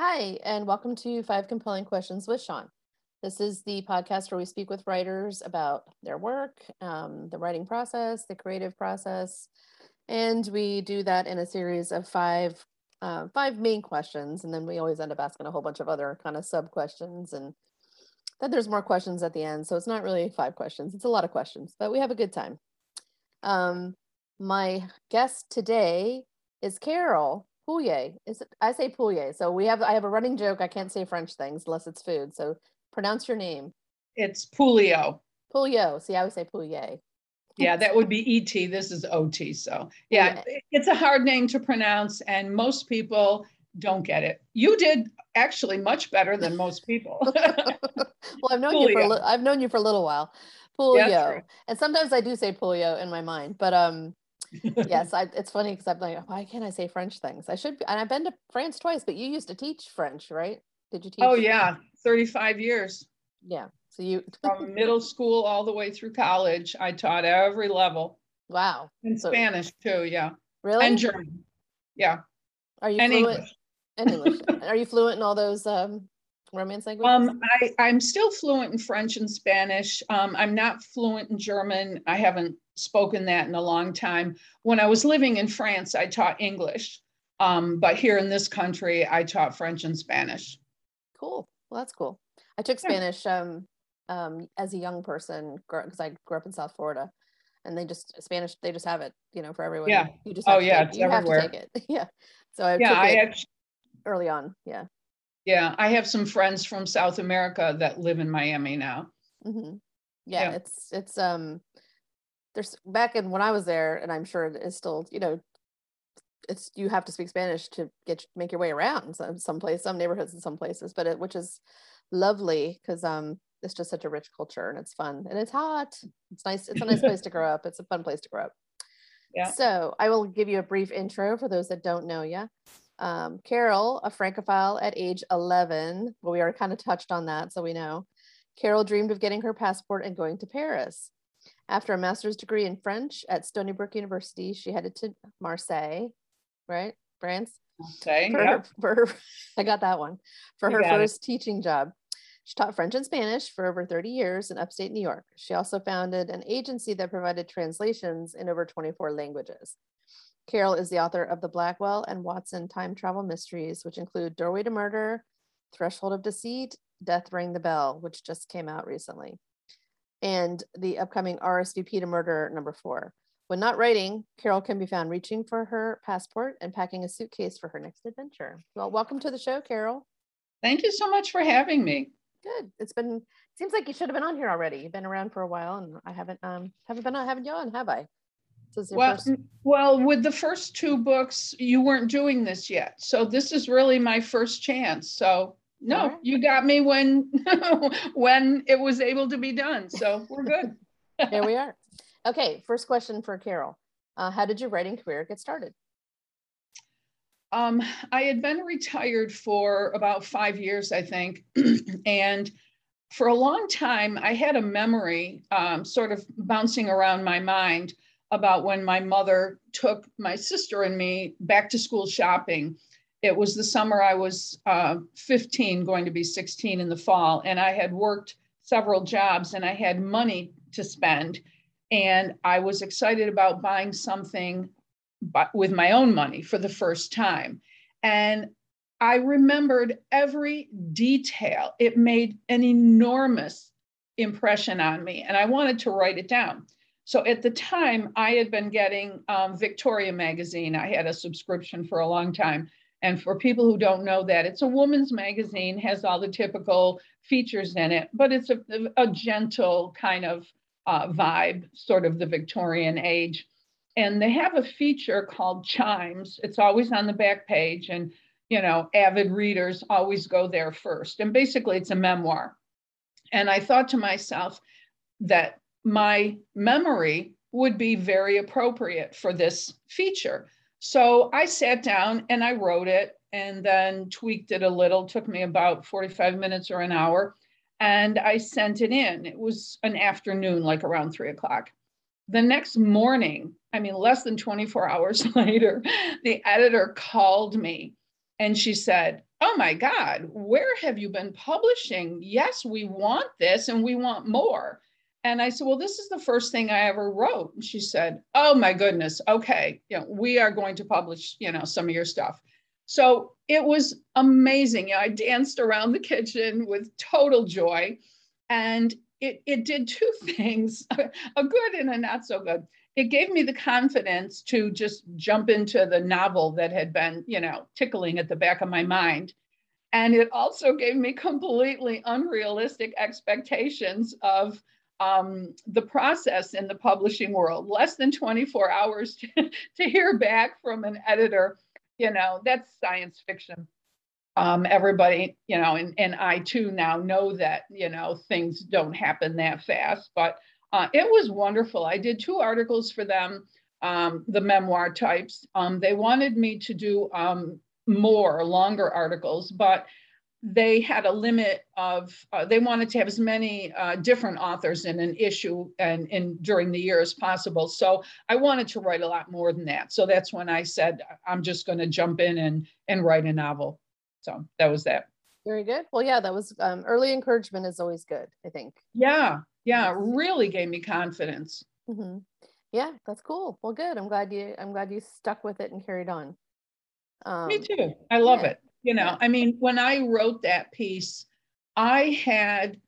Hi, and welcome to Five Compelling Questions with Sean. This is the podcast where we speak with writers about their work, um, the writing process, the creative process, and we do that in a series of five uh, five main questions, and then we always end up asking a whole bunch of other kind of sub questions, and then there's more questions at the end. So it's not really five questions; it's a lot of questions, but we have a good time. Um, my guest today is Carol, Pouillet. Is it? I say Pouillet. So we have. I have a running joke. I can't say French things unless it's food. So pronounce your name. It's Pouliot. Pouliot. See, I would say Pouillet. Yeah, that would be ET. This is OT. So yeah, it's a hard name to pronounce, and most people don't get it. You did actually much better than most people. well, I've known you for a li- I've known you for a little while. Pulio. Yeah, and sometimes I do say Pulio in my mind, but um yes, I, it's funny because I'm like, why can't I say French things? I should, be, and I've been to France twice, but you used to teach French, right? Did you teach? Oh yeah, 35 years. Yeah. So you from middle school all the way through college, I taught every level. Wow. In so, Spanish too, yeah. Really? And German. Yeah. Are you and fluent? English. And English. Are you fluent in all those um, Romance language? Um, I, I'm still fluent in French and Spanish. Um, I'm not fluent in German. I haven't spoken that in a long time. When I was living in France, I taught English. Um, but here in this country, I taught French and Spanish. Cool. Well, that's cool. I took Spanish um, um, as a young person because I grew up in South Florida, and they just Spanish. They just have it, you know, for everyone. Yeah. You just oh yeah, take, you everywhere. have to take it. yeah. So I yeah, I actually, early on. Yeah. Yeah, I have some friends from South America that live in Miami now. Mm-hmm. Yeah, yeah, it's it's um, there's back in when I was there, and I'm sure it's still you know, it's you have to speak Spanish to get make your way around some some place, some neighborhoods in some places, but it which is lovely because um, it's just such a rich culture and it's fun and it's hot. It's nice. It's a nice place to grow up. It's a fun place to grow up. Yeah. So I will give you a brief intro for those that don't know you. Um, Carol, a Francophile at age 11. Well, we already kind of touched on that, so we know. Carol dreamed of getting her passport and going to Paris. After a master's degree in French at Stony Brook University, she headed to Marseille, right? France? Marseille, for, for her, I got that one, for you her first it. teaching job. She taught French and Spanish for over 30 years in upstate New York. She also founded an agency that provided translations in over 24 languages. Carol is the author of the Blackwell and Watson time travel mysteries, which include Doorway to Murder, Threshold of Deceit, Death Rang the Bell, which just came out recently, and the upcoming RSVP to Murder number four. When not writing, Carol can be found reaching for her passport and packing a suitcase for her next adventure. Well, welcome to the show, Carol. Thank you so much for having me. Good. It's been seems like you should have been on here already. You've been around for a while, and I haven't um haven't been on haven't you on, have I? Well, first... well, with the first two books, you weren't doing this yet. So this is really my first chance. So no, right. you got me when when it was able to be done. So we're good. Here we are. Okay, first question for Carol. Uh, how did your writing career get started? Um, I had been retired for about five years, I think. and for a long time, I had a memory um, sort of bouncing around my mind about when my mother took my sister and me back to school shopping. It was the summer I was uh, 15, going to be 16 in the fall, and I had worked several jobs and I had money to spend. And I was excited about buying something with my own money for the first time. And I remembered every detail. It made an enormous impression on me, and I wanted to write it down. So at the time, I had been getting um, Victoria magazine. I had a subscription for a long time. And for people who don't know that, it's a woman's magazine, has all the typical features in it, but it's a, a gentle kind of uh, vibe, sort of the Victorian age. And they have a feature called Chimes. It's always on the back page, and you know, avid readers always go there first. And basically, it's a memoir. And I thought to myself that my memory would be very appropriate for this feature. So I sat down and I wrote it and then tweaked it a little, took me about 45 minutes or an hour, and I sent it in. It was an afternoon, like around three o'clock. The next morning, I mean, less than 24 hours later, the editor called me and she said, oh my God, where have you been publishing? Yes, we want this and we want more. And I said, well, this is the first thing I ever wrote. And she said, oh my goodness, okay, you know, we are going to publish, you know, some of your stuff. So it was amazing. You know, I danced around the kitchen with total joy. And it, it did two things, a good and a not so good. It gave me the confidence to just jump into the novel that had been, you know, tickling at the back of my mind. And it also gave me completely unrealistic expectations of um, the process in the publishing world. Less than 24 hours to, to hear back from an editor, you know, that's science fiction um, everybody, you know, and, and I too now know that, you know, things don't happen that fast, but uh, it was wonderful. I did two articles for them, um, the memoir types. Um, they wanted me to do um, more longer articles, but they had a limit of, uh, they wanted to have as many uh, different authors in an issue and, and during the year as possible. So I wanted to write a lot more than that. So that's when I said, I'm just going to jump in and, and write a novel. So that was that. Very good. Well, yeah, that was um, early encouragement is always good, I think. Yeah. Yeah. Really gave me confidence. Mm-hmm. Yeah, that's cool. Well, good. I'm glad you, I'm glad you stuck with it and carried on. Um, me too. I love yeah. it. You know, I mean, when I wrote that piece, I had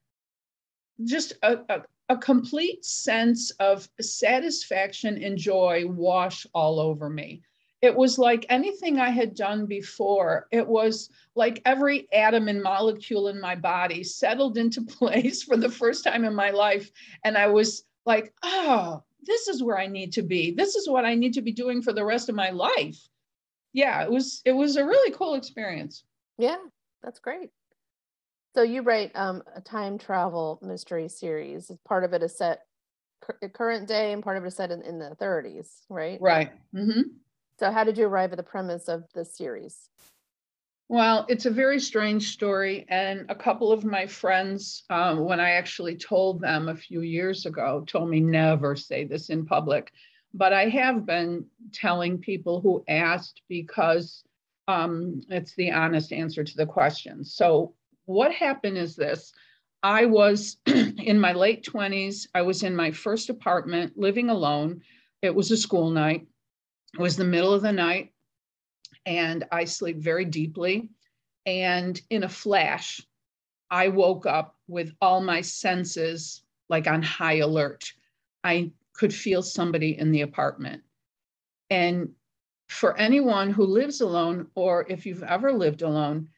just a, a, a complete sense of satisfaction and joy wash all over me it was like anything I had done before. It was like every atom and molecule in my body settled into place for the first time in my life. And I was like, oh, this is where I need to be. This is what I need to be doing for the rest of my life. Yeah, it was it was a really cool experience. Yeah, that's great. So you write um, a time travel mystery series. Part of it is set current day, and part of it is set in, in the 30s, right? Right. Mm-hmm. So, how did you arrive at the premise of the series? Well, it's a very strange story. And a couple of my friends, um, when I actually told them a few years ago, told me never say this in public. But I have been telling people who asked because um, it's the honest answer to the question. So, what happened is this I was in my late 20s, I was in my first apartment living alone. It was a school night. It was the middle of the night and I sleep very deeply. And in a flash, I woke up with all my senses like on high alert. I could feel somebody in the apartment. And for anyone who lives alone, or if you've ever lived alone,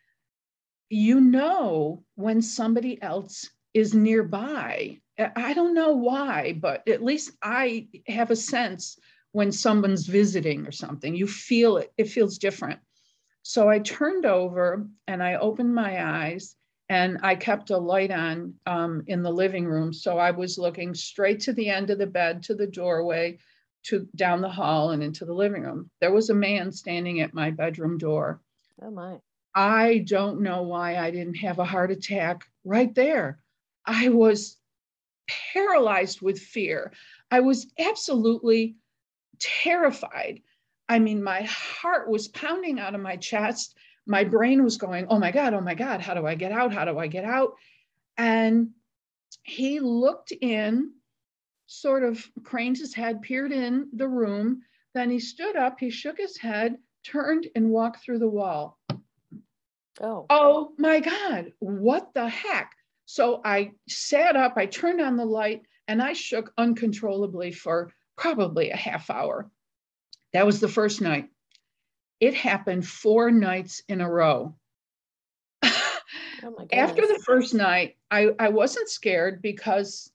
you know when somebody else is nearby. I don't know why, but at least I have a sense when someone's visiting or something. You feel it, it feels different. So I turned over and I opened my eyes and I kept a light on um, in the living room. So I was looking straight to the end of the bed, to the doorway, to down the hall and into the living room. There was a man standing at my bedroom door. Oh my. I don't know why I didn't have a heart attack right there. I was paralyzed with fear. I was absolutely terrified. I mean, my heart was pounding out of my chest. My brain was going, oh my God, oh my God, how do I get out? How do I get out? And he looked in, sort of craned his head, peered in the room. Then he stood up, he shook his head, turned, and walked through the wall. Oh. Oh my God, what the heck? So I sat up, I turned on the light, and I shook uncontrollably for probably a half hour. That was the first night. It happened four nights in a row. Oh After the first night, I, I wasn't scared because,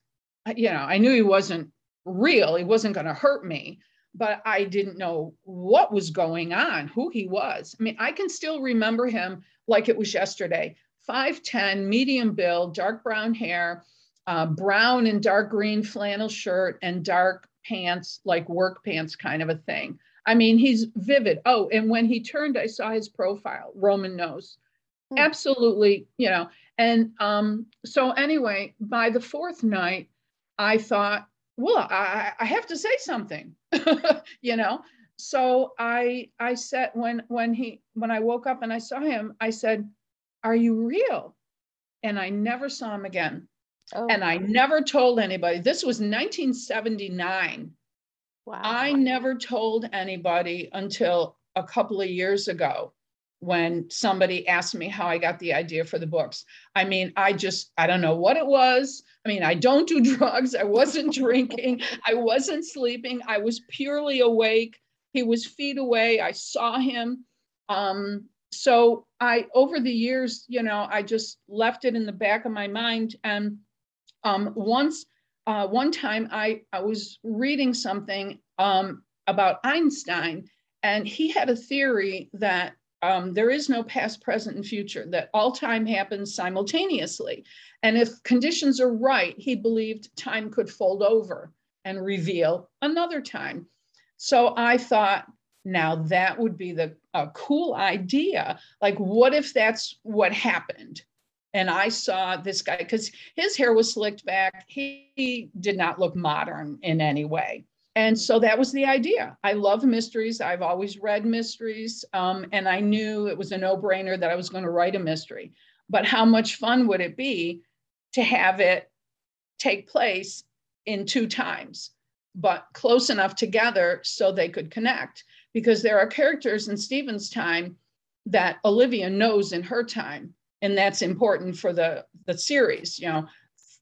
you know, I knew he wasn't real. He wasn't going to hurt me, but I didn't know what was going on, who he was. I mean, I can still remember him like it was yesterday 5'10, medium build, dark brown hair, uh, brown and dark green flannel shirt, and dark pants, like work pants kind of a thing. I mean, he's vivid. Oh, and when he turned, I saw his profile, Roman nose. Hmm. Absolutely, you know. And um, so anyway, by the fourth night, I thought, well, I, I have to say something, you know. so I I said when when he when I woke up and I saw him, I said, "Are you real?" And I never saw him again. Oh. And I never told anybody. This was 1979. Wow. I never told anybody until a couple of years ago when somebody asked me how I got the idea for the books. I mean, I just, I don't know what it was. I mean, I don't do drugs. I wasn't drinking. I wasn't sleeping. I was purely awake. He was feet away. I saw him. Um, so I, over the years, you know, I just left it in the back of my mind. And um, once, uh, one time I, I was reading something um, about Einstein, and he had a theory that um, there is no past, present, and future, that all time happens simultaneously. And if conditions are right, he believed time could fold over and reveal another time. So I thought, now that would be the a cool idea. Like, what if that's what happened? And I saw this guy because his hair was slicked back. He, he did not look modern in any way. And so that was the idea. I love mysteries. I've always read mysteries. Um, and I knew it was a no brainer that I was going to write a mystery. But how much fun would it be to have it take place in two times, but close enough together so they could connect? Because there are characters in Stephen's time that Olivia knows in her time. And that's important for the, the series. You know,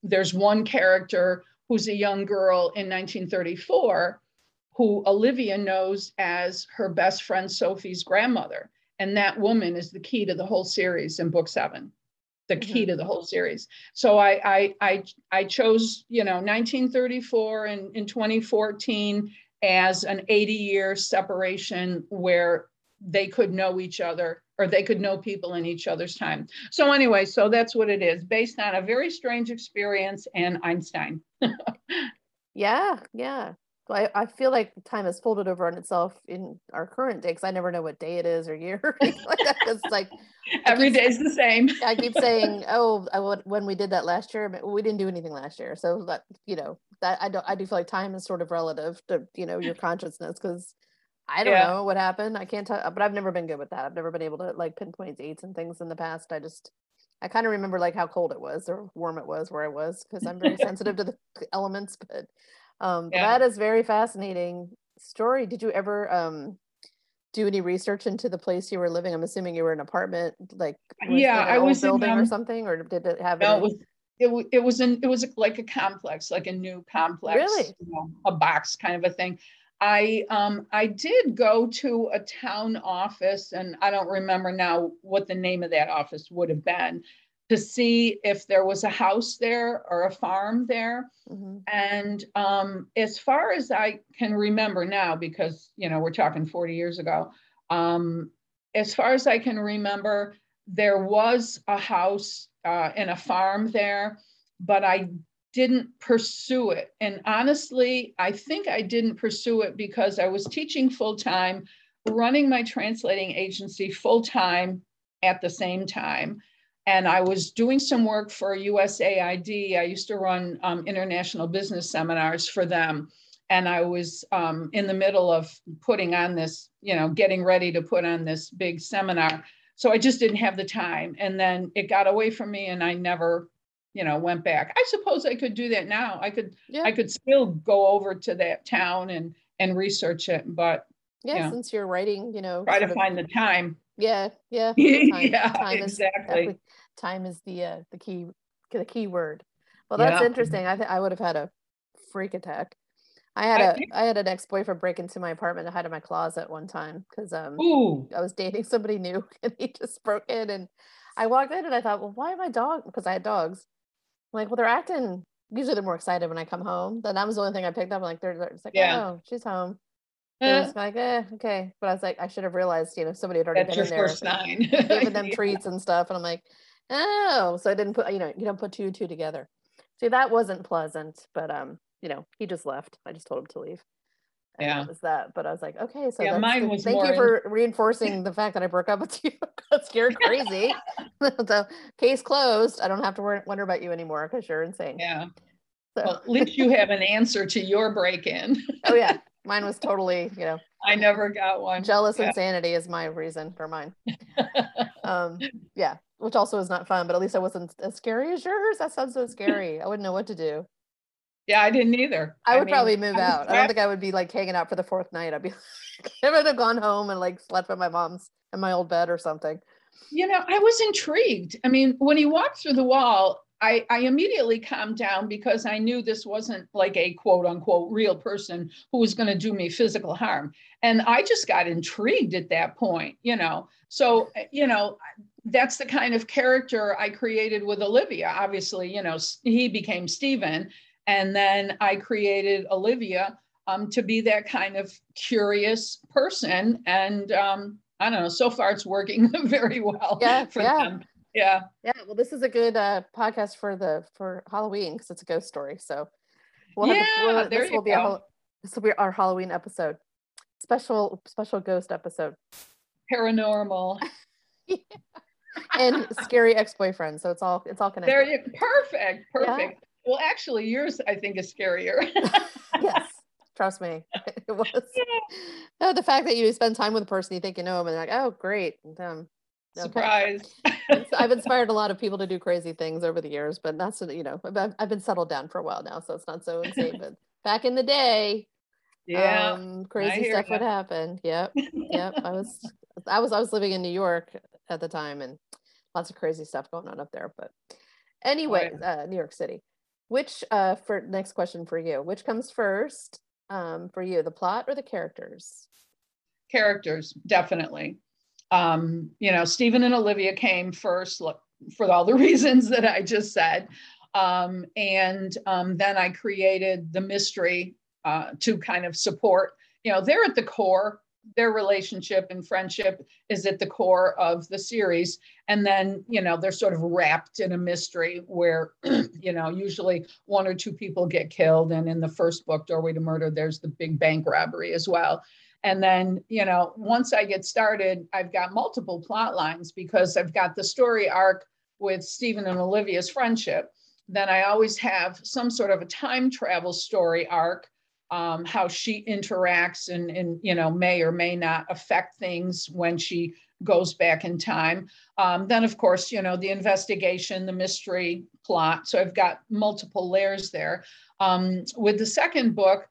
there's one character who's a young girl in 1934 who Olivia knows as her best friend Sophie's grandmother. And that woman is the key to the whole series in book seven, the key mm-hmm. to the whole series. So I, I, I, I chose, you know, 1934 and in 2014 as an 80 year separation where they could know each other or they could know people in each other's time. So anyway, so that's what it is based on a very strange experience and Einstein. yeah, yeah. I, I feel like time has folded over on itself in our current day because I never know what day it is or year. like It's like every day is the same. I keep saying, "Oh, I, when we did that last year, we didn't do anything last year." So that you know that I don't. I do feel like time is sort of relative to you know your consciousness because I don't yeah. know what happened. I can't tell, but I've never been good with that. I've never been able to like pinpoint dates and things in the past. I just, I kind of remember like how cold it was or warm it was where I was because I'm very sensitive to the elements. But, um, yeah. that is very fascinating story. Did you ever um do any research into the place you were living? I'm assuming you were in an apartment, like yeah, I was building in, um, or something, or did it have? No, it was it, it was in it was like a complex, like a new complex, really, you know, a box kind of a thing. I um, I did go to a town office, and I don't remember now what the name of that office would have been, to see if there was a house there or a farm there. Mm-hmm. And um, as far as I can remember now, because you know we're talking 40 years ago, um, as far as I can remember, there was a house uh, and a farm there, but I didn't pursue it. And honestly, I think I didn't pursue it because I was teaching full time, running my translating agency full time at the same time. And I was doing some work for USAID. I used to run um, international business seminars for them. And I was um, in the middle of putting on this, you know, getting ready to put on this big seminar. So I just didn't have the time. And then it got away from me and I never you know went back. I suppose i could do that now. I could yeah. i could still go over to that town and and research it but yeah since you're writing you know try to find the time. Yeah yeah. Time, yeah time exactly. is, time is the uh, the key the key word. Well that's yeah. interesting. I think i would have had a freak attack. I had a I had an ex boyfriend break into my apartment and hide in my closet one time because um Ooh. I was dating somebody new and he just broke in and I walked in and I thought, well, why my dog? Because I had dogs like, well, they're acting. Usually, they're more excited when I come home. Then that was the only thing I picked up. I'm like, they're, they're like, yeah. oh, she's home. Uh, like, eh, okay. But I was like, I should have realized, you know, somebody had already been in there, giving them yeah. treats and stuff. And I'm like, oh, so I didn't put, you know, you don't put two and two together. See, that wasn't pleasant, but um, you know, he just left. I just told him to leave yeah that was that but i was like okay so yeah, mine was thank you for reinforcing the fact that i broke up with you because you're crazy so case closed i don't have to wonder about you anymore because you're insane yeah so. well, at least you have an answer to your break-in oh yeah mine was totally you know I never got one. Jealous yeah. insanity is my reason for mine. um, yeah, which also is not fun, but at least I wasn't as scary as yours. That sounds so scary. I wouldn't know what to do. Yeah, I didn't either. I, I would mean, probably move I out. I don't think I would be like hanging out for the fourth night. I'd be I would have gone home and like slept at my mom's in my old bed or something. You know, I was intrigued. I mean, when he walked through the wall, I, I immediately calmed down because I knew this wasn't like a quote unquote real person who was going to do me physical harm. And I just got intrigued at that point, you know. So, you know, that's the kind of character I created with Olivia. Obviously, you know, he became Stephen. And then I created Olivia um, to be that kind of curious person. And um, I don't know, so far it's working very well yeah, for yeah. them yeah yeah well this is a good uh podcast for the for halloween because it's a ghost story so we'll yeah, we'll, there this will go. be our, this will be our halloween episode special special ghost episode paranormal yeah. and scary ex-boyfriend so it's all it's all connected there you perfect perfect yeah. Well actually yours i think is scarier yes trust me it was yeah. no the fact that you spend time with a person you think you know them and they're like oh great um, Surprise. I've inspired a lot of people to do crazy things over the years, but that's, you know, I've, I've been settled down for a while now, so it's not so insane. but back in the day, yeah, um, crazy stuff that. would happen. Yep. Yep. I was, I was, I was living in New York at the time and lots of crazy stuff going on up there. But anyway, uh, New York City. Which, uh, for next question for you, which comes first um, for you, the plot or the characters? Characters, definitely um, you know, Stephen and Olivia came first look, for all the reasons that I just said. Um, and um, then I created the mystery uh, to kind of support, you know, they're at the core, their relationship and friendship is at the core of the series. And then, you know, they're sort of wrapped in a mystery where, you know, usually one or two people get killed. And in the first book, Doorway to Murder, there's the big bank robbery as well. And then, you know, once I get started, I've got multiple plot lines because I've got the story arc with Stephen and Olivia's friendship. Then I always have some sort of a time travel story arc, um, how she interacts and, and, you know, may or may not affect things when she goes back in time. Um, then, of course, you know, the investigation, the mystery plot. So I've got multiple layers there. Um, with the second book,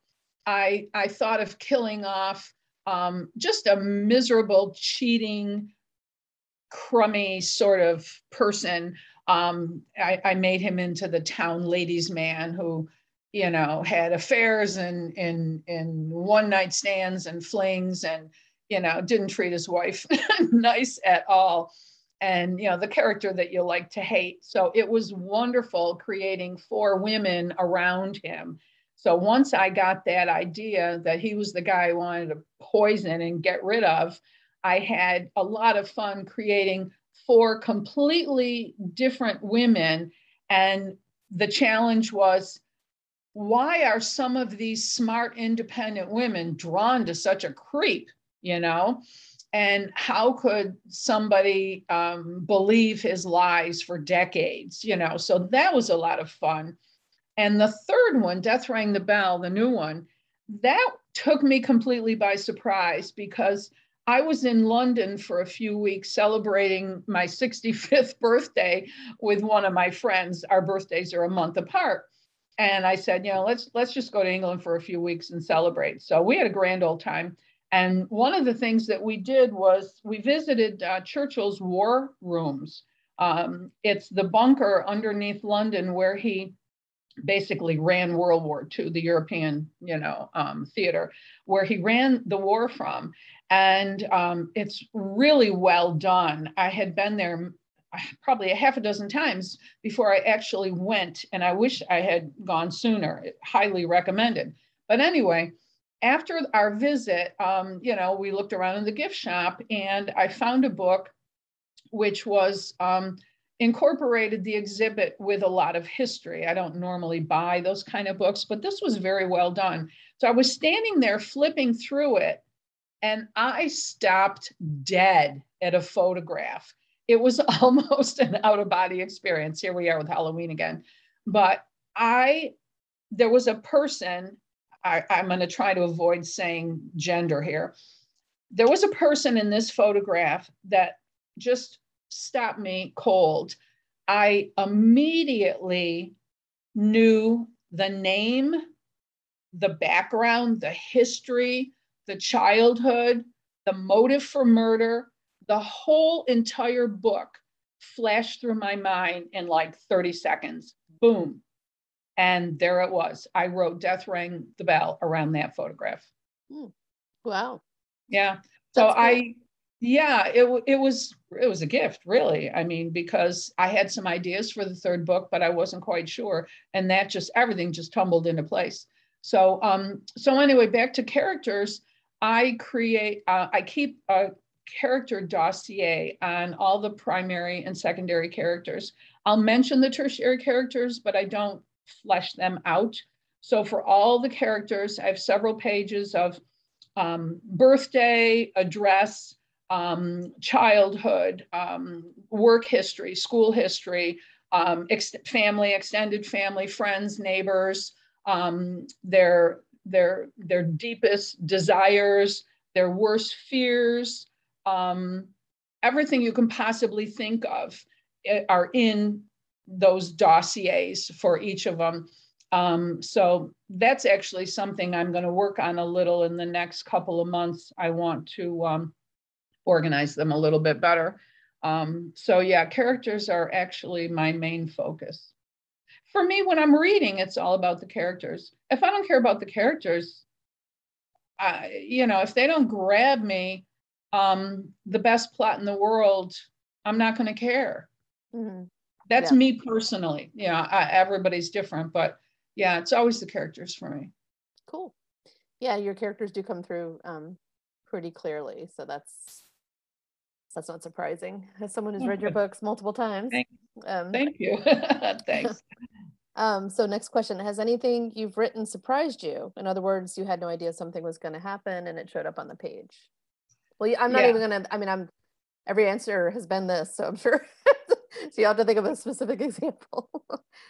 I, I thought of killing off um, just a miserable, cheating, crummy sort of person. Um, I, I, made him into the town ladies' man who, you know, had affairs and in in one night stands and flings and you know didn't treat his wife nice at all. And you know the character that you like to hate. So it was wonderful creating four women around him. So once I got that idea that he was the guy I wanted to poison and get rid of, I had a lot of fun creating four completely different women. And the challenge was why are some of these smart, independent women drawn to such a creep, you know? And how could somebody um, believe his lies for decades, you know? So that was a lot of fun. And the third one, Death Rang the Bell, the new one, that took me completely by surprise because I was in London for a few weeks celebrating my 65th birthday with one of my friends. Our birthdays are a month apart. And I said, you know, let's let's just go to England for a few weeks and celebrate. So we had a grand old time. And one of the things that we did was we visited uh, Churchill's war rooms. Um, it's the bunker underneath London where he basically ran World War II, the European, you know, um, theater, where he ran the war from. And um, it's really well done. I had been there probably a half a dozen times before I actually went, and I wish I had gone sooner. Highly recommended. But anyway, after our visit, um, you know, we looked around in the gift shop, and I found a book which was um, incorporated the exhibit with a lot of history. I don't normally buy those kind of books, but this was very well done. So I was standing there flipping through it and I stopped dead at a photograph. It was almost an out of body experience. Here we are with Halloween again. But I, there was a person, I, I'm going to try to avoid saying gender here. There was a person in this photograph that just stopped me cold. I immediately knew the name, the background, the history, the childhood, the motive for murder, the whole entire book flashed through my mind in like 30 seconds. Boom. And there it was. I wrote Death Rang the Bell around that photograph. Hmm. Wow. Yeah. So I, yeah, it, it was, it was a gift really. I mean, because I had some ideas for the third book, but I wasn't quite sure. And that just, everything just tumbled into place. So, um, so anyway, back to characters, I create, uh, I keep a character dossier on all the primary and secondary characters. I'll mention the tertiary characters, but I don't flesh them out. So for all the characters, I have several pages of um, birthday, address, um, childhood, um, work history, school history, um, ex family, extended family, friends, neighbors, um, their, their, their deepest desires, their worst fears, um, everything you can possibly think of eh, are in those dossiers for each of them. Um, so that's actually something I'm going to work on a little in the next couple of months. I want to um, organize them a little bit better. Um, so yeah, characters are actually my main focus. For me, when I'm reading, it's all about the characters. If I don't care about the characters, I, you know, if they don't grab me, um, the best plot in the world, I'm not going to care. Mm-hmm. That's yeah. me personally. Yeah, I, everybody's different, but yeah, it's always the characters for me. Cool. Yeah, your characters do come through um, pretty clearly, so that's that's not surprising. As someone who's read your books multiple times. Thank, um, thank you. Thanks. um, so next question: Has anything you've written surprised you? In other words, you had no idea something was going to happen, and it showed up on the page. Well, I'm not yeah. even gonna. I mean, I'm. Every answer has been this, so I'm sure. so you have to think of a specific example.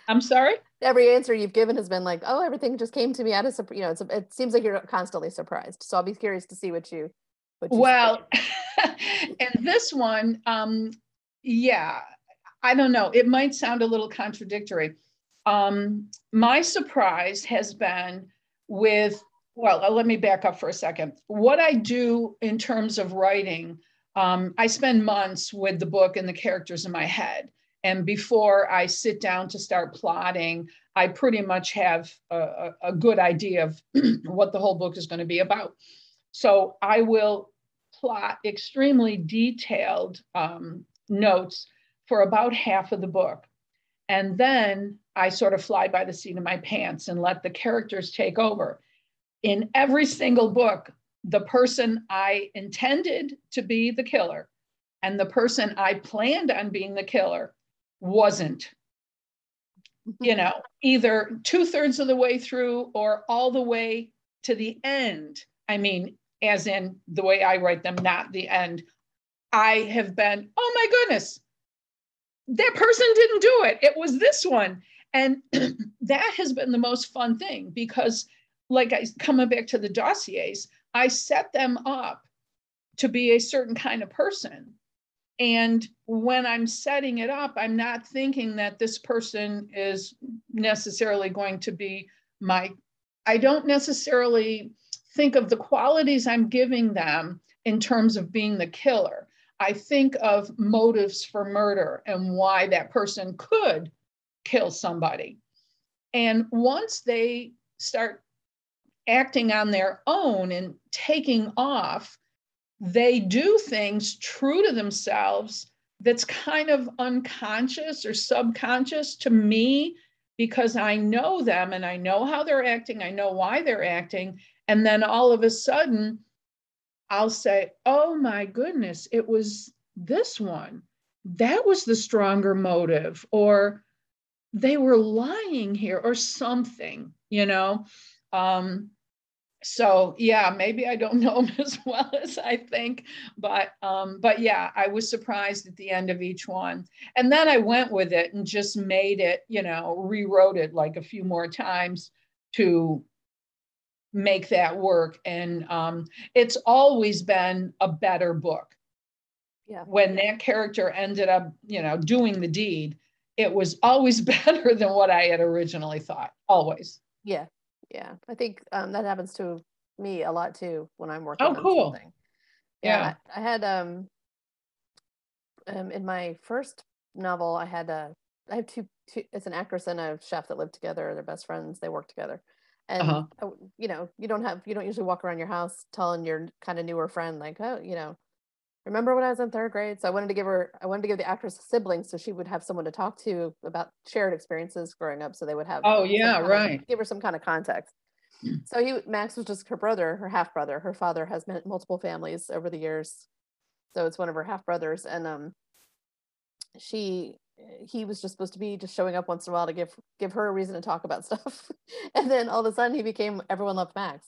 I'm sorry. Every answer you've given has been like, oh, everything just came to me out of you know. It's, it seems like you're constantly surprised. So I'll be curious to see what you. What you well, and this one, um, yeah, I don't know. It might sound a little contradictory. Um, my surprise has been with well, uh, let me back up for a second. What I do in terms of writing, um, I spend months with the book and the characters in my head. And before I sit down to start plotting, I pretty much have a, a good idea of what the whole book is going to be about. So I will plot extremely detailed um, notes for about half of the book. And then I sort of fly by the seat of my pants and let the characters take over in every single book, the person I intended to be the killer and the person I planned on being the killer wasn't. You mm-hmm. know, either two thirds of the way through or all the way to the end. I mean, as in the way I write them, not the end. I have been, oh my goodness, that person didn't do it. It was this one. And that has been the most fun thing because like I coming back to the dossiers, I set them up to be a certain kind of person. And when I'm setting it up, I'm not thinking that this person is necessarily going to be my, I don't necessarily think of the qualities I'm giving them in terms of being the killer. I think of motives for murder and why that person could kill somebody. And once they start acting on their own and taking off, they do things true to themselves that's kind of unconscious or subconscious to me because I know them and I know how they're acting, I know why they're acting. And then all of a sudden, I'll say, oh my goodness, it was this one. That was the stronger motive, or they were lying here, or something, you know. Um, so yeah, maybe I don't know him as well as I think, but um, but yeah, I was surprised at the end of each one, and then I went with it and just made it, you know, rewrote it like a few more times to make that work. And um, it's always been a better book. Yeah. When that character ended up, you know, doing the deed, it was always better than what I had originally thought. Always. Yeah. Yeah. I think um, that happens to me a lot too when I'm working. Oh, cool. Something. Yeah. yeah. I, I, had um, um in my first novel, I had a I have two, two it's an actress and a chef that live together. They're best friends. They work together. And uh-huh. you know, you don't have you don't usually walk around your house telling your kind of newer friend like, oh, you know, remember when I was in third grade? So I wanted to give her, I wanted to give the actress siblings so she would have someone to talk to about shared experiences growing up. So they would have. Oh yeah, right. Of, give her some kind of context. Hmm. So he, Max was just her brother, her half brother. Her father has met multiple families over the years, so it's one of her half brothers. And um, she, he was just supposed to be just showing up once in a while to give give her a reason to talk about stuff. and then all of a sudden he became everyone loved Max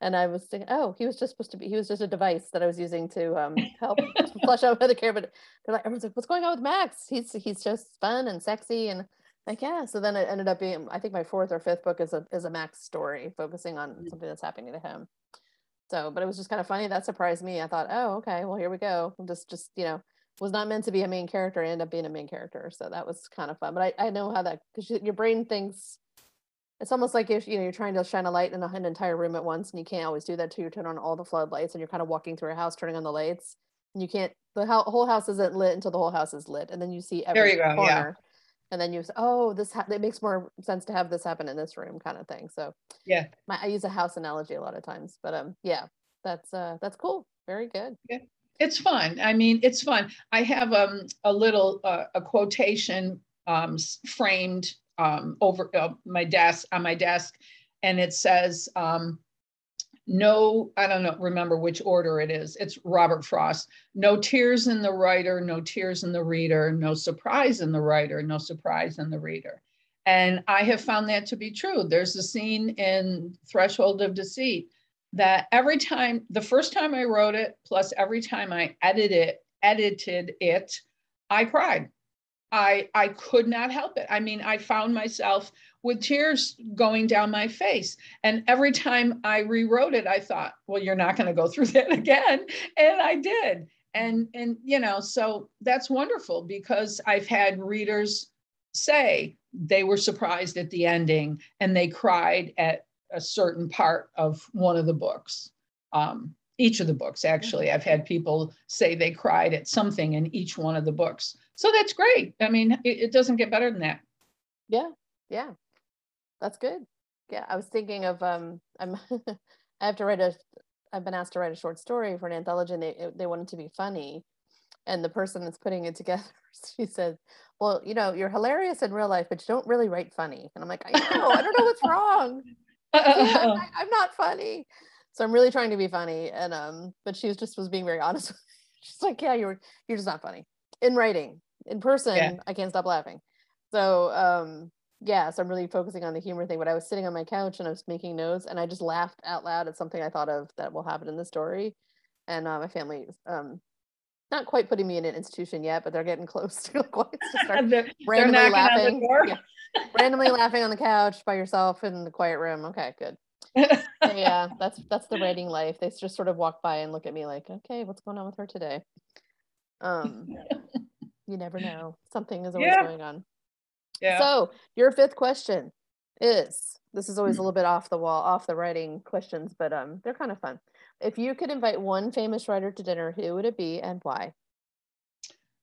and I was thinking, oh, he was just supposed to be, he was just a device that I was using to um, help flush out Medicare. But they're like, everyone's like, what's going on with Max? He's he's just fun and sexy and like yeah. So then it ended up being, I think my fourth or fifth book is a is a Max story focusing on mm-hmm. something that's happening to him. So, but it was just kind of funny. That surprised me. I thought, oh, okay, well here we go. I'm just just you know was not meant to be a main character, ended up being a main character. So that was kind of fun. But I I know how that because your brain thinks it's almost like if you know you're trying to shine a light in a, an entire room at once and you can't always do that till you turn on all the floodlights and you're kind of walking through a house turning on the lights and you can't the ho- whole house isn't lit until the whole house is lit and then you see every you go, corner yeah. and then you say oh this ha- it makes more sense to have this happen in this room kind of thing so yeah my, i use a house analogy a lot of times but um yeah that's uh that's cool very good yeah it's fun i mean it's fun i have um a little uh, a quotation um framed um, over uh, my desk on my desk, and it says um, no. I don't know. Remember which order it is. It's Robert Frost. No tears in the writer, no tears in the reader, no surprise in the writer, no surprise in the reader. And I have found that to be true. There's a scene in Threshold of Deceit that every time, the first time I wrote it, plus every time I edited it, edited it, I cried. I, I could not help it. I mean, I found myself with tears going down my face. And every time I rewrote it, I thought, well, you're not going to go through that again. And I did. And, and, you know, so that's wonderful because I've had readers say they were surprised at the ending and they cried at a certain part of one of the books. Um, each of the books, actually. I've had people say they cried at something in each one of the books. So that's great. I mean, it, it doesn't get better than that. Yeah, yeah, that's good. Yeah, I was thinking of um, I'm I have to write a. I've been asked to write a short story for an anthology. And they they wanted to be funny, and the person that's putting it together, she said, "Well, you know, you're hilarious in real life, but you don't really write funny." And I'm like, I know, I don't know what's wrong. Uh, uh, uh, yeah, I, I'm not funny. So I'm really trying to be funny, and um, but she was just was being very honest. She's like, "Yeah, you're you're just not funny in writing in person yeah. i can't stop laughing. So um yeah so i'm really focusing on the humor thing but i was sitting on my couch and i was making notes and i just laughed out loud at something i thought of that will happen in the story. And uh, my family um not quite putting me in an institution yet but they're getting close to, to start they're, randomly laughing. yeah. randomly laughing on the couch by yourself in the quiet room. Okay good. Yeah that's that's the writing life. They just sort of walk by and look at me like okay what's going on with her today? Um you never know. Something is always yeah. going on. Yeah. So your fifth question is this is always a little bit off the wall, off the writing questions, but um they're kind of fun. If you could invite one famous writer to dinner, who would it be and why?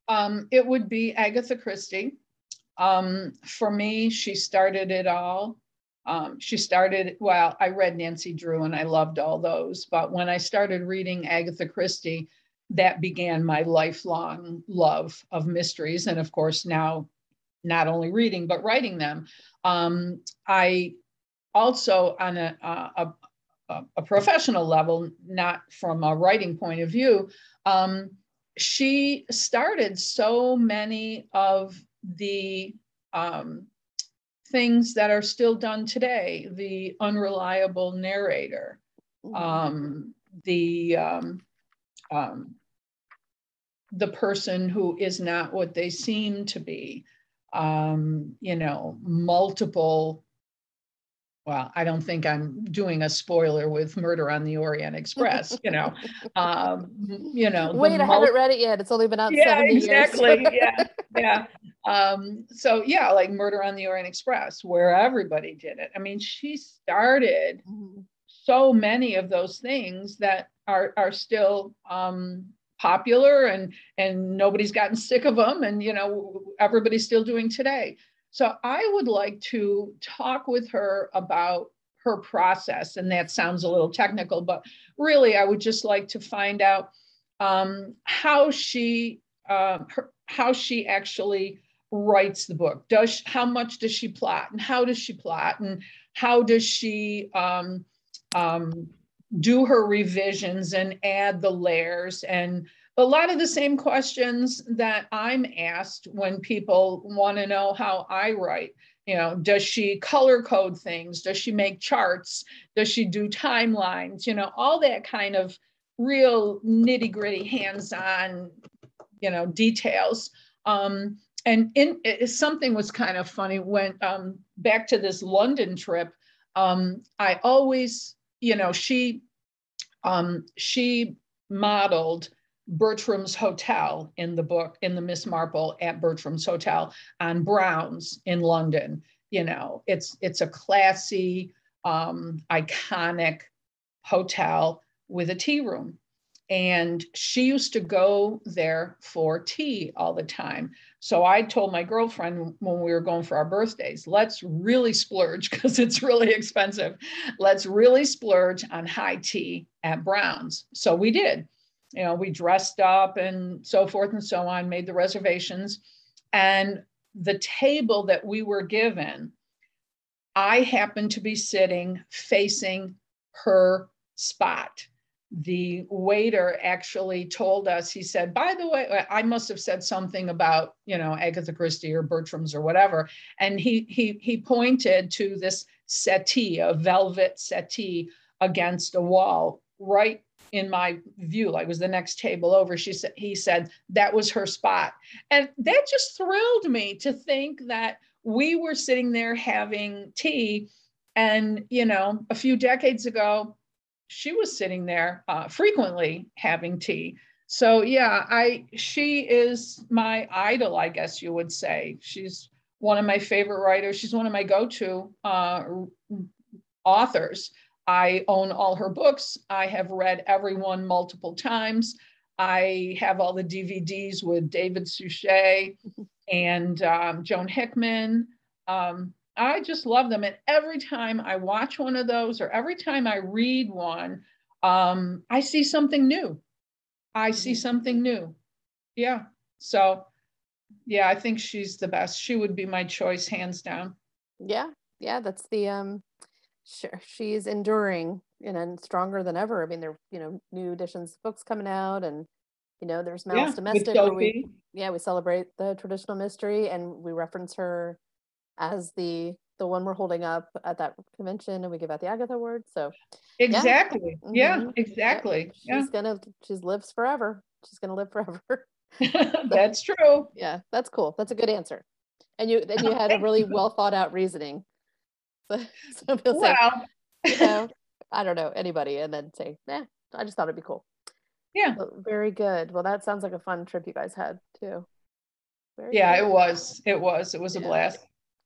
Um, it would be Agatha Christie. Um, for me, she started it all. Um, she started, well, I read Nancy Drew and I loved all those, but when I started reading Agatha Christie, that began my lifelong love of mysteries. And of course, now not only reading, but writing them. Um, I also, on a, a, a, a, professional level, not from a writing point of view, um, she started so many of the um, things that are still done today the unreliable narrator, um, the um, um, the person who is not what they seem to be um, you know multiple well, I don't think I'm doing a spoiler with Murder on the Orient Express, you know. Um, you know, wait, I haven't read it yet. It's only been out yeah, 70 exactly. years. yeah, yeah. Um, so yeah, like Murder on the Orient Express, where everybody did it. I mean, she started mm-hmm. so many of those things that are are still um, popular and and nobody's gotten sick of them, and you know everybody's still doing today. So I would like to talk with her about her process. And that sounds a little technical, but really, I would just like to find out um, how she uh, her, how she actually writes the book. Does how much does she plot, and how does she plot, and how does she um, um, do her revisions and add the layers and a lot of the same questions that I'm asked when people want to know how I write. You know, does she color code things? Does she make charts? Does she do timelines? You know, all that kind of real nitty gritty hands on, you know, details. Um, and in it, something was kind of funny when um, back to this London trip. Um, I always, you know, she um, she modeled Bertram's Hotel in the book, in the Miss Marple at Bertram's Hotel on Browns in London. You know, it's it's a classy, um, iconic hotel with a tea room. And she used to go there for tea all the time. So I told my girlfriend when we were going for our birthdays, let's really splurge because it's really expensive. Let's really splurge on high tea at Brown's. So we did you know, we dressed up and so forth and so on, made the reservations. And the table that we were given, I happened to be sitting facing her spot. The waiter actually told us, he said, by the way, I must have said something about, you know, Agatha Christie or Bertram's or whatever. And he he he pointed to this settee, a velvet settee against a wall right in my view, like was the next table over. She said he said that was her spot. And that just thrilled me to think that we were sitting there having tea. And, you know, a few decades ago, she was sitting there uh, frequently having tea. So yeah, I she is my idol, I guess you would say. She's one of my favorite writers. She's one of my go-to uh, authors. I own all her books. I have read every one multiple times. I have all the DVDs with David Suchet and um, Joan Hickson. Um, I just love them. And every time I watch one of those or every time I read one, um, I see something new. I see mm-hmm. something new. Yeah. So, yeah, I think she's the best. She would be my choice, hands down. Yeah. Yeah. That's the, um, sure she's enduring and, and stronger than ever. I mean, there you know new editions books coming out, and you know there's Malice yeah, Domestic. Where we, yeah, we celebrate the traditional mystery, and we reference her as the the one we're holding up at that convention, and we give out the Agatha Award. So exactly, yeah, mm-hmm. yeah exactly. Yeah. She's yeah. gonna she lives forever. She's gonna live forever. that's true. Yeah, that's cool. That's a good answer. And you then you had a really well thought out reasoning so people say, you know, I don't know anybody, and then say, "Yeah, I just thought it'd be cool." Yeah. very good. Well, that sounds like a fun trip you guys had too. Very yeah, good. it was. It was. It was a blast.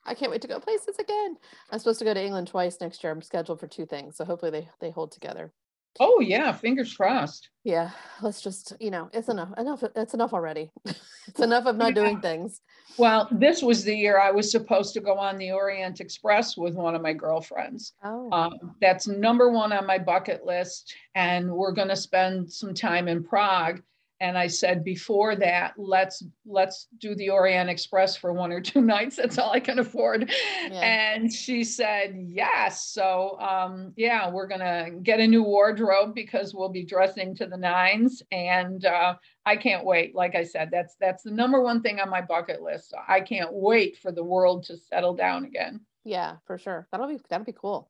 I can't wait to go places again. I'm supposed to go to England twice next year. I'm scheduled for two things, so hopefully they they hold together. Oh yeah, fingers crossed. Yeah, let's just you know, it's enough. Enough. It's enough already. it's enough of not yeah. doing things. Well, this was the year I was supposed to go on the Orient Express with one of my girlfriends. Oh. Um, that's number one on my bucket list, and we're going to spend some time in Prague and i said before that let's let's do the orient express for one or two nights. That's all i can afford. Yeah. and she said yes. So um, yeah we're gonna get a new wardrobe because we'll be dressing to the nines. And uh, i can't wait. Like i said that's that's the number one thing on my bucket list. So i can't wait for the world to settle down again. Yeah for sure. That'll be that'll be cool.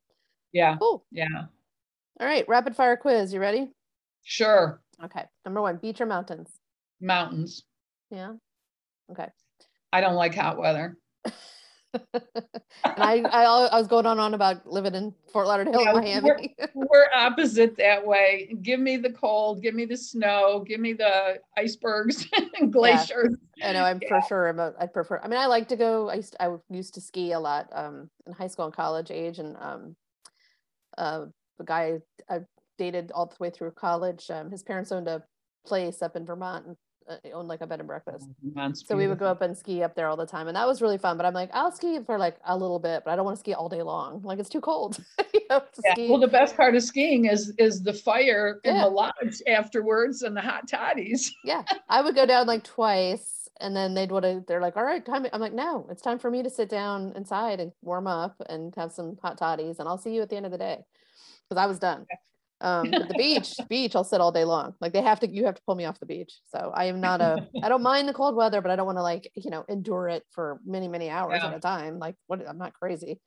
Yeah. Cool. Yeah. All right rapid fire quiz. You ready? Sure Okay. Number one, beach or mountains? Mountains. Yeah. Okay. I don't like hot weather. and I, I, I was going on on about living in Fort Lauderdale, yeah, Miami. We're, we're, opposite that way. Give me the cold, give me the snow, give me the icebergs and glaciers. Yeah. I know. I'm yeah. for sure. I'm a, I prefer. I mean, I like to go. I used to, I used to ski a lot um, in high school and college age, and um, uh, the guy I dated all the way through college. Um, his parents owned a place up in Vermont, and uh, owned like a bed and breakfast. Oh, so we would go up and ski up there all the time, and that was really fun. But I'm like, I'll ski for like a little bit, but I don't want to ski all day long. Like it's too cold. you know, yeah. Well, the best part of skiing is is the fire in the lodge afterwards and the hot toddies. yeah, I would go down like twice, and then they'd want to. They're like, all right, time. I'm like, no, it's time for me to sit down inside and warm up and have some hot toddies, and I'll see you at the end of the day because I was done. Um, the beach, beach, I'll sit all day long. Like they have to, you have to pull me off the beach. So I am not a, I don't mind the cold weather, but I don't want to like, you know, endure it for many, many hours yeah. at a time. Like what, I'm not crazy.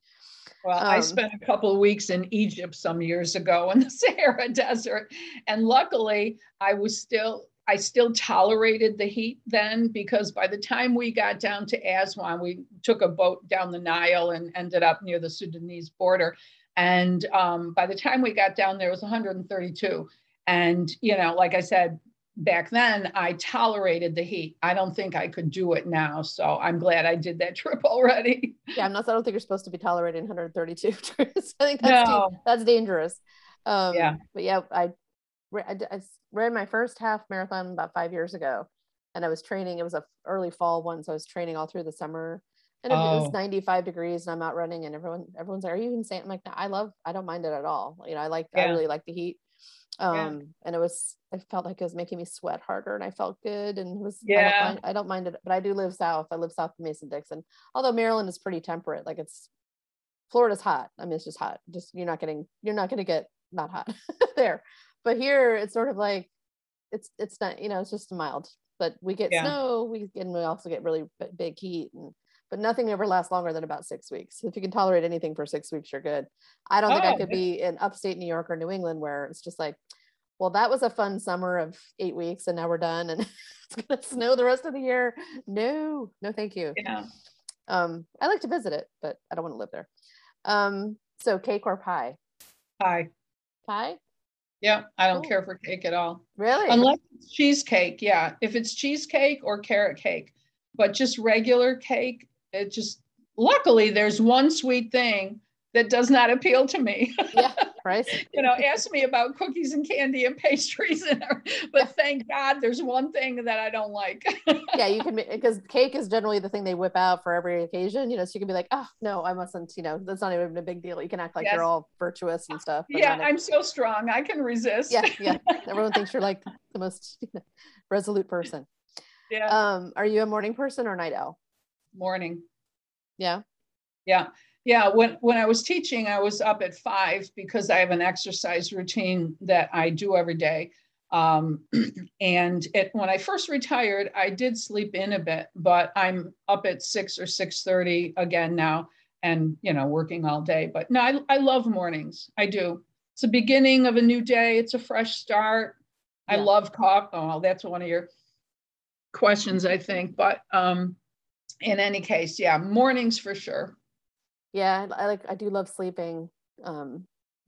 Well, um, I spent a couple of weeks in Egypt some years ago in the Sahara Desert. And luckily I was still, I still tolerated the heat then because by the time we got down to Aswan, we took a boat down the Nile and ended up near the Sudanese border. And um, by the time we got down there, it was 132. And, you know, like I said, back then I tolerated the heat. I don't think I could do it now. So I'm glad I did that trip already. Yeah, I'm not, I don't think you're supposed to be tolerating 132. I think that's, no. that's dangerous. Um, yeah. But yeah, I, I, I ran my first half marathon about five years ago and I was training. It was a early fall one. So I was training all through the summer and oh. it was 95 degrees and I'm out running and everyone everyone's like, are you insane? I'm like, no, I love I don't mind it at all. You know, I like yeah. I really like the heat. Um yeah. and it was I felt like it was making me sweat harder and I felt good and it was yeah I don't, mind, I don't mind it, but I do live south. I live south of Mason Dixon. Although Maryland is pretty temperate, like it's Florida's hot. I mean, it's just hot. Just you're not getting you're not gonna get not hot there. But here it's sort of like it's it's not, you know, it's just mild. But we get yeah. snow, we and we also get really big heat and but nothing ever lasts longer than about six weeks. If you can tolerate anything for six weeks, you're good. I don't oh, think I oh, could be in upstate New York or New England where it's just like, well, that was a fun summer of eight weeks and now we're done and it's gonna snow the rest of the year. No, no, thank you. Yeah. Um, I like to visit it, but I don't want to live there. Um, so cake or pie? Pie. Pie? Yeah, I don't care for cake at all. Really? Unless it's cheesecake. Yeah. If it's cheesecake or carrot cake, but just regular cake, it just luckily there's one sweet thing that does not appeal to me. yeah, right. you know, ask me about cookies and candy and pastries, and but thank God there's one thing that I don't like. yeah, you can because cake is generally the thing they whip out for every occasion. You know, so you can be like, oh no, I mustn't. You know, that's not even a big deal. You can act like yes. you're all virtuous and stuff. Yeah, I'm so strong. I can resist. yeah, yeah. Everyone thinks you're like the most resolute person. Yeah. Um, are you a morning person or night owl? Morning. Yeah. Yeah. Yeah. When when I was teaching, I was up at five because I have an exercise routine that I do every day. Um, and it, when I first retired, I did sleep in a bit, but I'm up at six or six thirty again now, and you know, working all day. But no, I, I love mornings. I do. It's the beginning of a new day. It's a fresh start. Yeah. I love coffee. Oh, that's one of your questions, I think. But um, in any case, yeah, mornings for sure. Yeah, I like I do love sleeping. Um,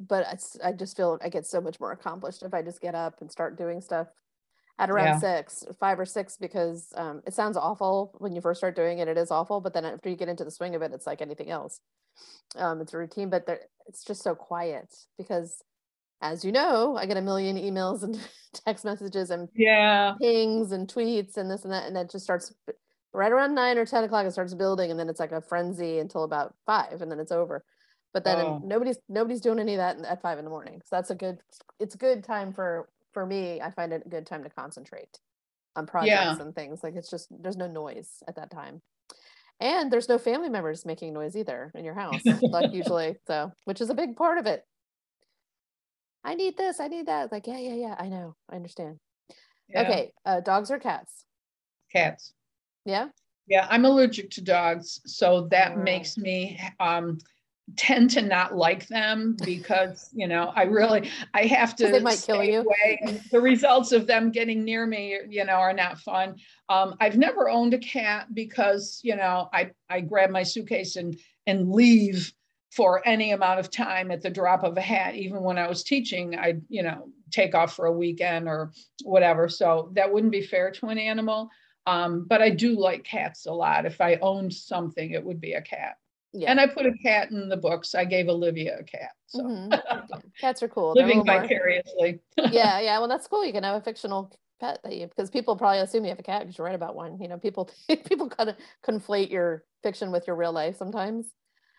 but I just feel I get so much more accomplished if I just get up and start doing stuff at around yeah. six, five or six, because um, it sounds awful when you first start doing it. It is awful, but then after you get into the swing of it, it's like anything else. Um, it's a routine, but it's just so quiet because, as you know, I get a million emails and text messages and yeah pings and tweets and this and that, and that just starts right around nine or 10 o'clock, it starts building and then it's like a frenzy until about five and then it's over. But then oh. nobody's nobody's doing any of that at five in the morning. So that's a good it's a good time for for me. I find it a good time to concentrate on projects yeah. and things. Like it's just there's no noise at that time. And there's no family members making noise either in your house, like usually. So which is a big part of it. I need this, I need that. Like, yeah, yeah, yeah. I know. I understand. Yeah. Okay. Uh, dogs or cats? Cats. Yeah. Yeah, I'm allergic to dogs, so that oh. makes me um, tend to not like them because you know I really I have to they might kill you. Away. The results of them getting near me, you know, are not fun. Um, I've never owned a cat because you know I I grab my suitcase and and leave for any amount of time at the drop of a hat. Even when I was teaching, I'd you know take off for a weekend or whatever. So that wouldn't be fair to an animal. Um, but I do like cats a lot. If I owned something, it would be a cat. Yeah. And I put a cat in the books. I gave Olivia a cat. So mm-hmm. cats are cool. Living vicariously. yeah, yeah. Well, that's cool. You can have a fictional pet that you because people probably assume you have a cat because you write about one. You know, people people kind of conflate your fiction with your real life sometimes.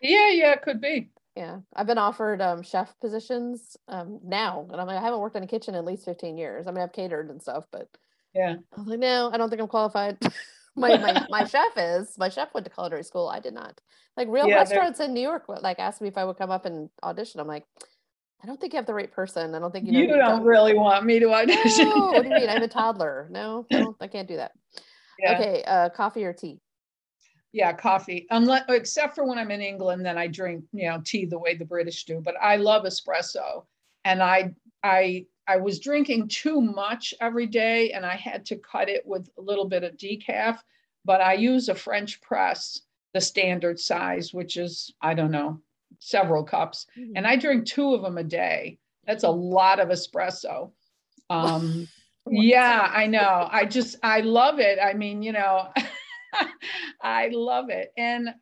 Yeah, yeah, it could be. Yeah, I've been offered um, chef positions um, now, and I'm like, I haven't worked in a kitchen in at least 15 years. I mean, I've catered and stuff, but yeah, I was like, no, I don't think I'm qualified. my, my my chef is. My chef went to culinary school. I did not. Like real yeah, restaurants in New York, like asked me if I would come up and audition. I'm like, I don't think you have the right person. I don't think you know. You don't really want me to audition. No, what do you mean? I'm a toddler. No, no, I can't do that. Yeah. Okay, uh, coffee or tea? Yeah, coffee. Unless, except for when I'm in England, then I drink, you know, tea the way the British do. But I love espresso, and I, I, I was drinking too much every day, and I had to cut it with a little bit of decaf. But I use a French press, the standard size, which is I don't know, several cups, mm-hmm. and I drink two of them a day. That's a lot of espresso. Um, yeah, I know. I just I love it. I mean, you know. I love it. And,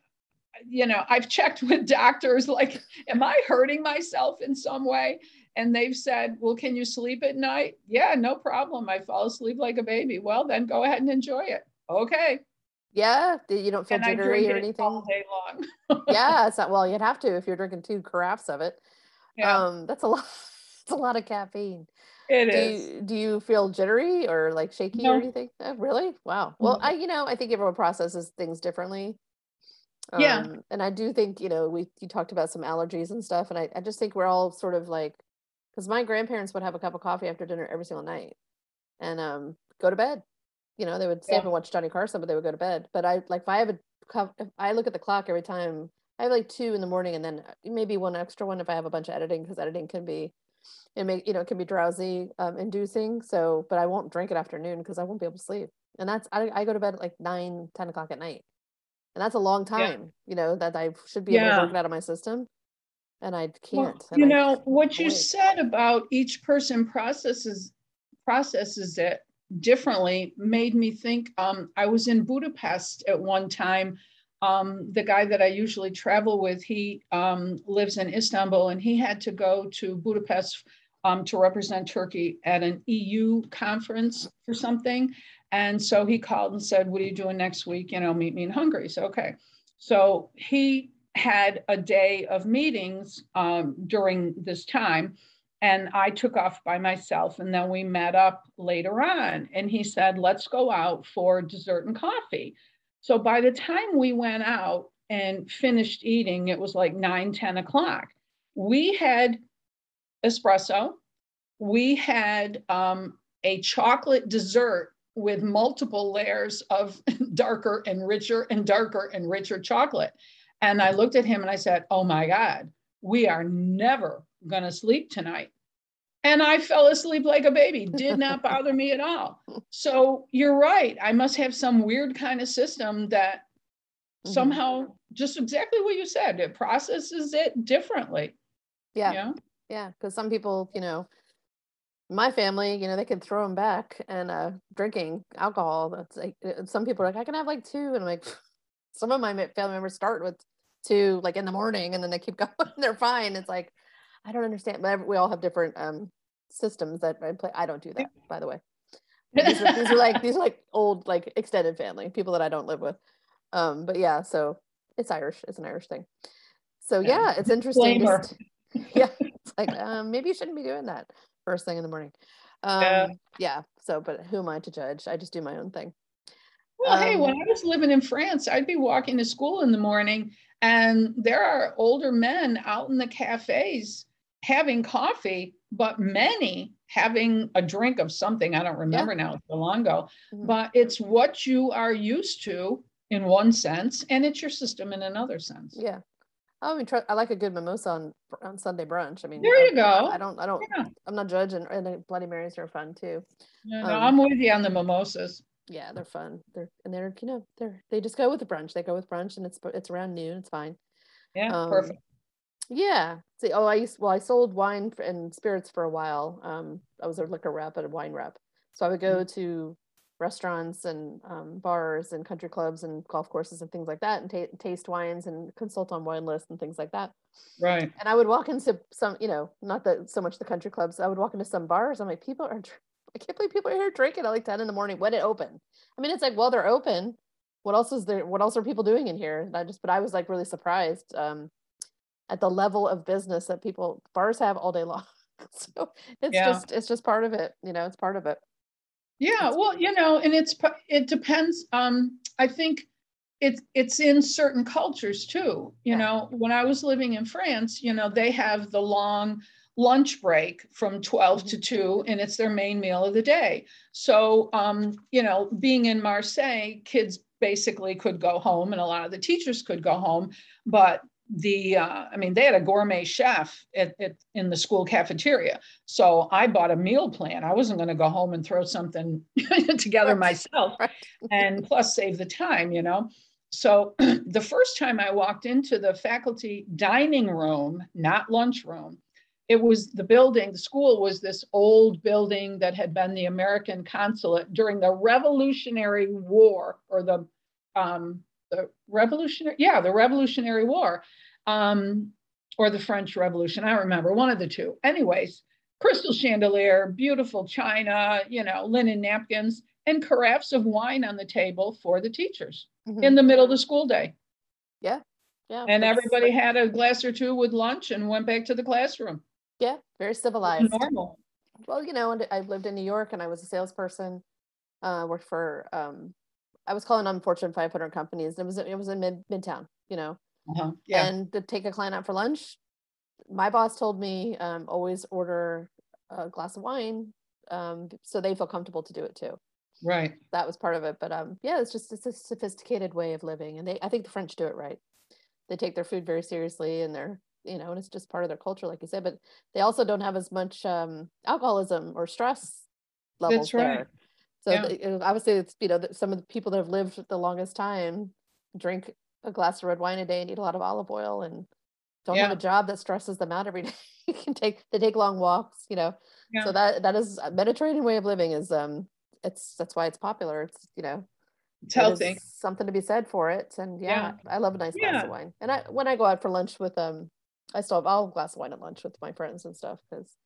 you know, I've checked with doctors like, am I hurting myself in some way? And they've said, well, can you sleep at night? Yeah, no problem. I fall asleep like a baby. Well, then go ahead and enjoy it. Okay. Yeah, you don't feel and jittery or anything all day long. yeah, it's not well. You'd have to if you're drinking two carafes of it. Yeah. Um, that's a lot. It's a lot of caffeine. It do is. You, do you feel jittery or like shaky no. or anything? Oh, really? Wow. Well, I, you know, I think everyone processes things differently. Um, yeah. And I do think, you know, we, you talked about some allergies and stuff. And I, I just think we're all sort of like, because my grandparents would have a cup of coffee after dinner every single night and um, go to bed. You know, they would stay yeah. up and watch Johnny Carson, but they would go to bed. But I, like, if I have a cup, if I look at the clock every time, I have like two in the morning and then uh, maybe one extra one if I have a bunch of editing, because editing can be it may you know it can be drowsy um, inducing so but i won't drink it afternoon because i won't be able to sleep and that's I, I go to bed at like 9 10 o'clock at night and that's a long time yeah. you know that i should be able to work it out of my system and i can't well, you know what you said about each person processes processes it differently made me think um, i was in budapest at one time um, the guy that I usually travel with, he um, lives in Istanbul and he had to go to Budapest um, to represent Turkey at an EU conference for something. And so he called and said, What are you doing next week? You know, meet me in Hungary. So, okay. So he had a day of meetings um, during this time. And I took off by myself. And then we met up later on. And he said, Let's go out for dessert and coffee. So by the time we went out and finished eating, it was like 9, 10 o'clock. We had espresso. We had um, a chocolate dessert with multiple layers of darker and richer and darker and richer chocolate. And I looked at him and I said, Oh my God, we are never going to sleep tonight. And I fell asleep like a baby, did not bother me at all. So you're right. I must have some weird kind of system that mm-hmm. somehow, just exactly what you said, it processes it differently. Yeah. You know? Yeah, because some people, you know, my family, you know, they can throw them back and uh, drinking alcohol. That's like uh, some people are like, I can have like two, and I'm like, some of my family members start with two, like in the morning, and then they keep going. they're fine. It's like, I don't understand. But we all have different um, systems that I play. I don't do that, by the way. These are, these are like these are like old like extended family people that I don't live with. Um, but yeah, so it's Irish. It's an Irish thing. So yeah, it's interesting. Just, yeah, it's like um, maybe you shouldn't be doing that first thing in the morning. Um, yeah. yeah. So, but who am I to judge? I just do my own thing. Well, um, hey, when I was living in France, I'd be walking to school in the morning, and there are older men out in the cafes having coffee, but many having a drink of something. I don't remember yeah. now, it's so long ago, mm-hmm. but it's what you are used to in one sense, and it's your system in another sense. Yeah. I mean, try, I like a good mimosa on on Sunday brunch. I mean, there you I, go. I don't, I don't, yeah. I'm not judging. And Bloody Marys are fun too. No, no um, I'm with you on the mimosas. Yeah, they're fun. They're and they're you know they're they just go with the brunch. They go with brunch, and it's it's around noon. It's fine. Yeah, um, perfect. Yeah. See, oh, I used well, I sold wine and spirits for a while. Um, I was a liquor rep and a wine rep, so I would go mm-hmm. to restaurants and um, bars and country clubs and golf courses and things like that and t- taste wines and consult on wine lists and things like that right and i would walk into some you know not that so much the country clubs i would walk into some bars i'm like people are i can't believe people are here drinking at like 10 in the morning when it open i mean it's like well they're open what else is there what else are people doing in here and i just but i was like really surprised um, at the level of business that people bars have all day long so it's yeah. just it's just part of it you know it's part of it yeah, well, you know, and it's it depends. Um, I think it's it's in certain cultures too. You yeah. know, when I was living in France, you know, they have the long lunch break from 12 mm-hmm. to 2 and it's their main meal of the day. So um, you know being in marseille kids basically could go home and a lot of the teachers could go home but the uh, i mean they had a gourmet chef at, at, in the school cafeteria. So i bought a meal plan. I wasn't going to go home and throw something together myself and plus save the time you know? So the first time i walked into the faculty dining room not lunchroom it was the building the school was this old building that had been the american consulate during the revolutionary war or the um, the revolutionary yeah the revolutionary war um, or the french revolution i remember one of the two. Anyways crystal chandelier beautiful china you know linen napkins and carafes of wine on the table for the teachers mm-hmm. in the middle of the school day. Yeah yeah and everybody had a glass or two with lunch and went back to the classroom yeah very civilized normal well you know and i lived in new york and i was a salesperson uh, worked for um, I was calling on Fortune 500 companies. It was it was in mid midtown, you know. Uh-huh. Yeah. And to take a client out for lunch, my boss told me um, always order a glass of wine, um, so they feel comfortable to do it too. Right. That was part of it, but um, yeah, it's just it's a sophisticated way of living, and they I think the French do it right. They take their food very seriously, and they're you know, and it's just part of their culture, like you said. But they also don't have as much um, alcoholism or stress levels That's right. there. So yeah. obviously, it's you know some of the people that have lived the longest time drink a glass of red wine a day and eat a lot of olive oil and don't yeah. have a job that stresses them out every day. you can take they take long walks, you know. Yeah. So that that is a Mediterranean way of living is um it's that's why it's popular. It's you know it's healthy. Something to be said for it. And yeah, I love a nice glass of wine. And I when I go out for lunch with um I still have all glass of wine at lunch with my friends and stuff because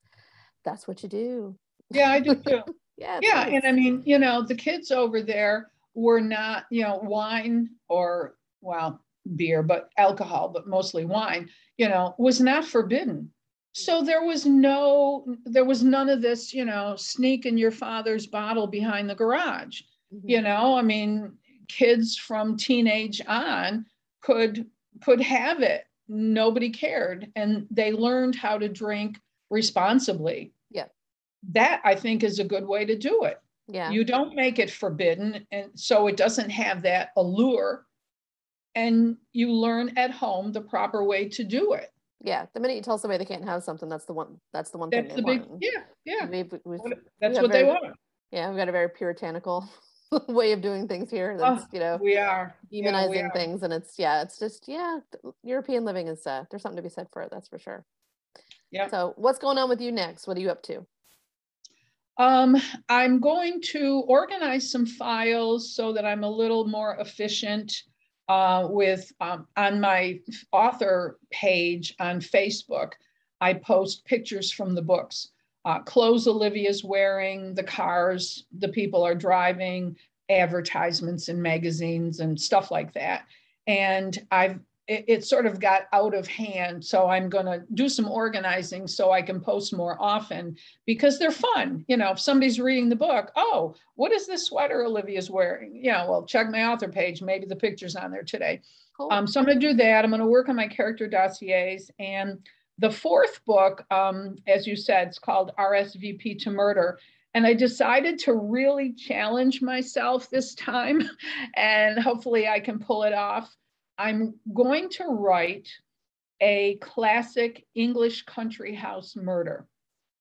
that's what you do. Yeah, I do too. Yeah. Yeah. Nice. And I mean, you know, the kids over there were not, you know, wine or, well, beer, but alcohol, but mostly wine, you know, was not forbidden. So there was no, there was none of this, you know, sneak in your father's bottle behind the garage. Mm-hmm. You know, I mean, kids from teenage on could could have it. Nobody cared. And they learned how to drink responsibly Yeah. that I think is a good way to do it. Yeah. You don't make it forbidden and so it doesn't have that allure and you learn at home the proper way to do it. Yeah, the minute you tell somebody they can't have something, that's the one. That's the one that's thing they the want. Yeah, yeah. We've, we've, that's what very, they want. Yeah, we've got a very puritanical way of doing things here. That's oh, you know we are demonizing yeah, we are. things, and it's yeah, it's just yeah, European living is uh, there's something to be said for it. That's for sure. Yeah. So what's going on with you next? What are you up to? Um, I'm going to organize some files so that I'm a little more efficient uh, with um, on my author page on Facebook. I post pictures from the books, uh, clothes Olivia's wearing, the cars the people are driving, advertisements in magazines and stuff like that. And I've it, it sort of got out of hand. So I'm going to do some organizing so I can post more often because they're fun. You know, if somebody's reading the book, oh, what is this sweater Olivia's wearing? Yeah, well, check my author page. Maybe the picture's on there today. Cool. Um, so I'm going to do that. I'm going to work on my character dossiers. And the fourth book, um, as you said, it's called RSVP to Murder. And I decided to really challenge myself this time, and hopefully I can pull it off. I'm going to write a classic English country house murder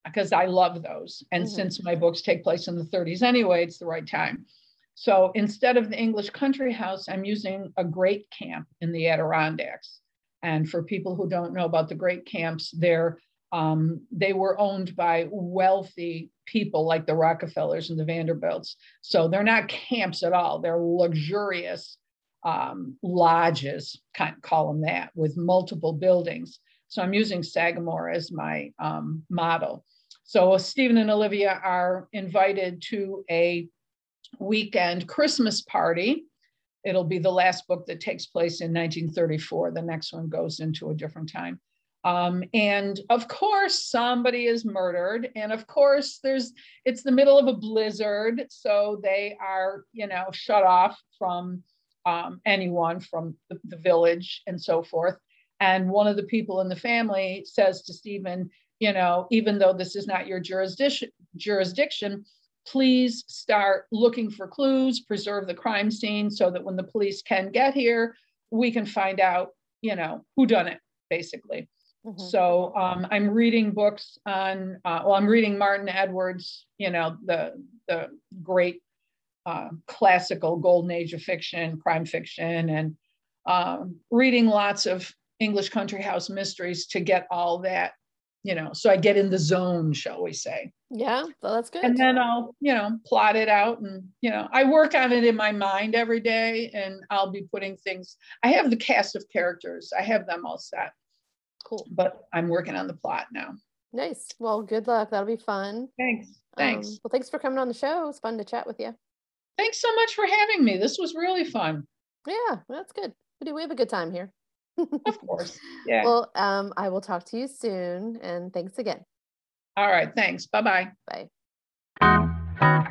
because I love those. And mm-hmm. since my books take place in the 30s anyway, it's the right time. So instead of the English country house, I'm using a great camp in the Adirondacks. And for people who don't know about the great camps, they're um, they were owned by wealthy people like the Rockefellers and the Vanderbilts. So they're not camps at all. They're luxurious um, lodges, kind of call them that, with multiple buildings. So I'm using Sagamore as my um, model. So Stephen and Olivia are invited to a weekend Christmas party. It'll be the last book that takes place in 1934. The next one goes into a different time. Um, and of course, somebody is murdered. And of course, there's it's the middle of a blizzard, so they are, you know, shut off from um, anyone from the, the village and so forth. And one of the people in the family says to Stephen, you know, even though this is not your jurisdiction, jurisdiction, please start looking for clues, preserve the crime scene so that when the police can get here, we can find out, you know, who done it, basically. Mm-hmm. So um, I'm reading books on, uh, well, I'm reading Martin Edwards, you know, the, the great uh, classical golden age of fiction, crime fiction, and um, reading lots of English country house mysteries to get all that, you know, so I get in the zone, shall we say. Yeah, well, that's good. And then I'll, you know, plot it out and, you know, I work on it in my mind every day and I'll be putting things, I have the cast of characters, I have them all set. Cool. But I'm working on the plot now. Nice. Well, good luck. That'll be fun. Thanks. Thanks. Um, well, thanks for coming on the show. It's fun to chat with you. Thanks so much for having me. This was really fun. Yeah, well, that's good. We do. We have a good time here. Of course. Yeah. Well, um, I will talk to you soon, and thanks again. All right. Thanks. Bye-bye. Bye.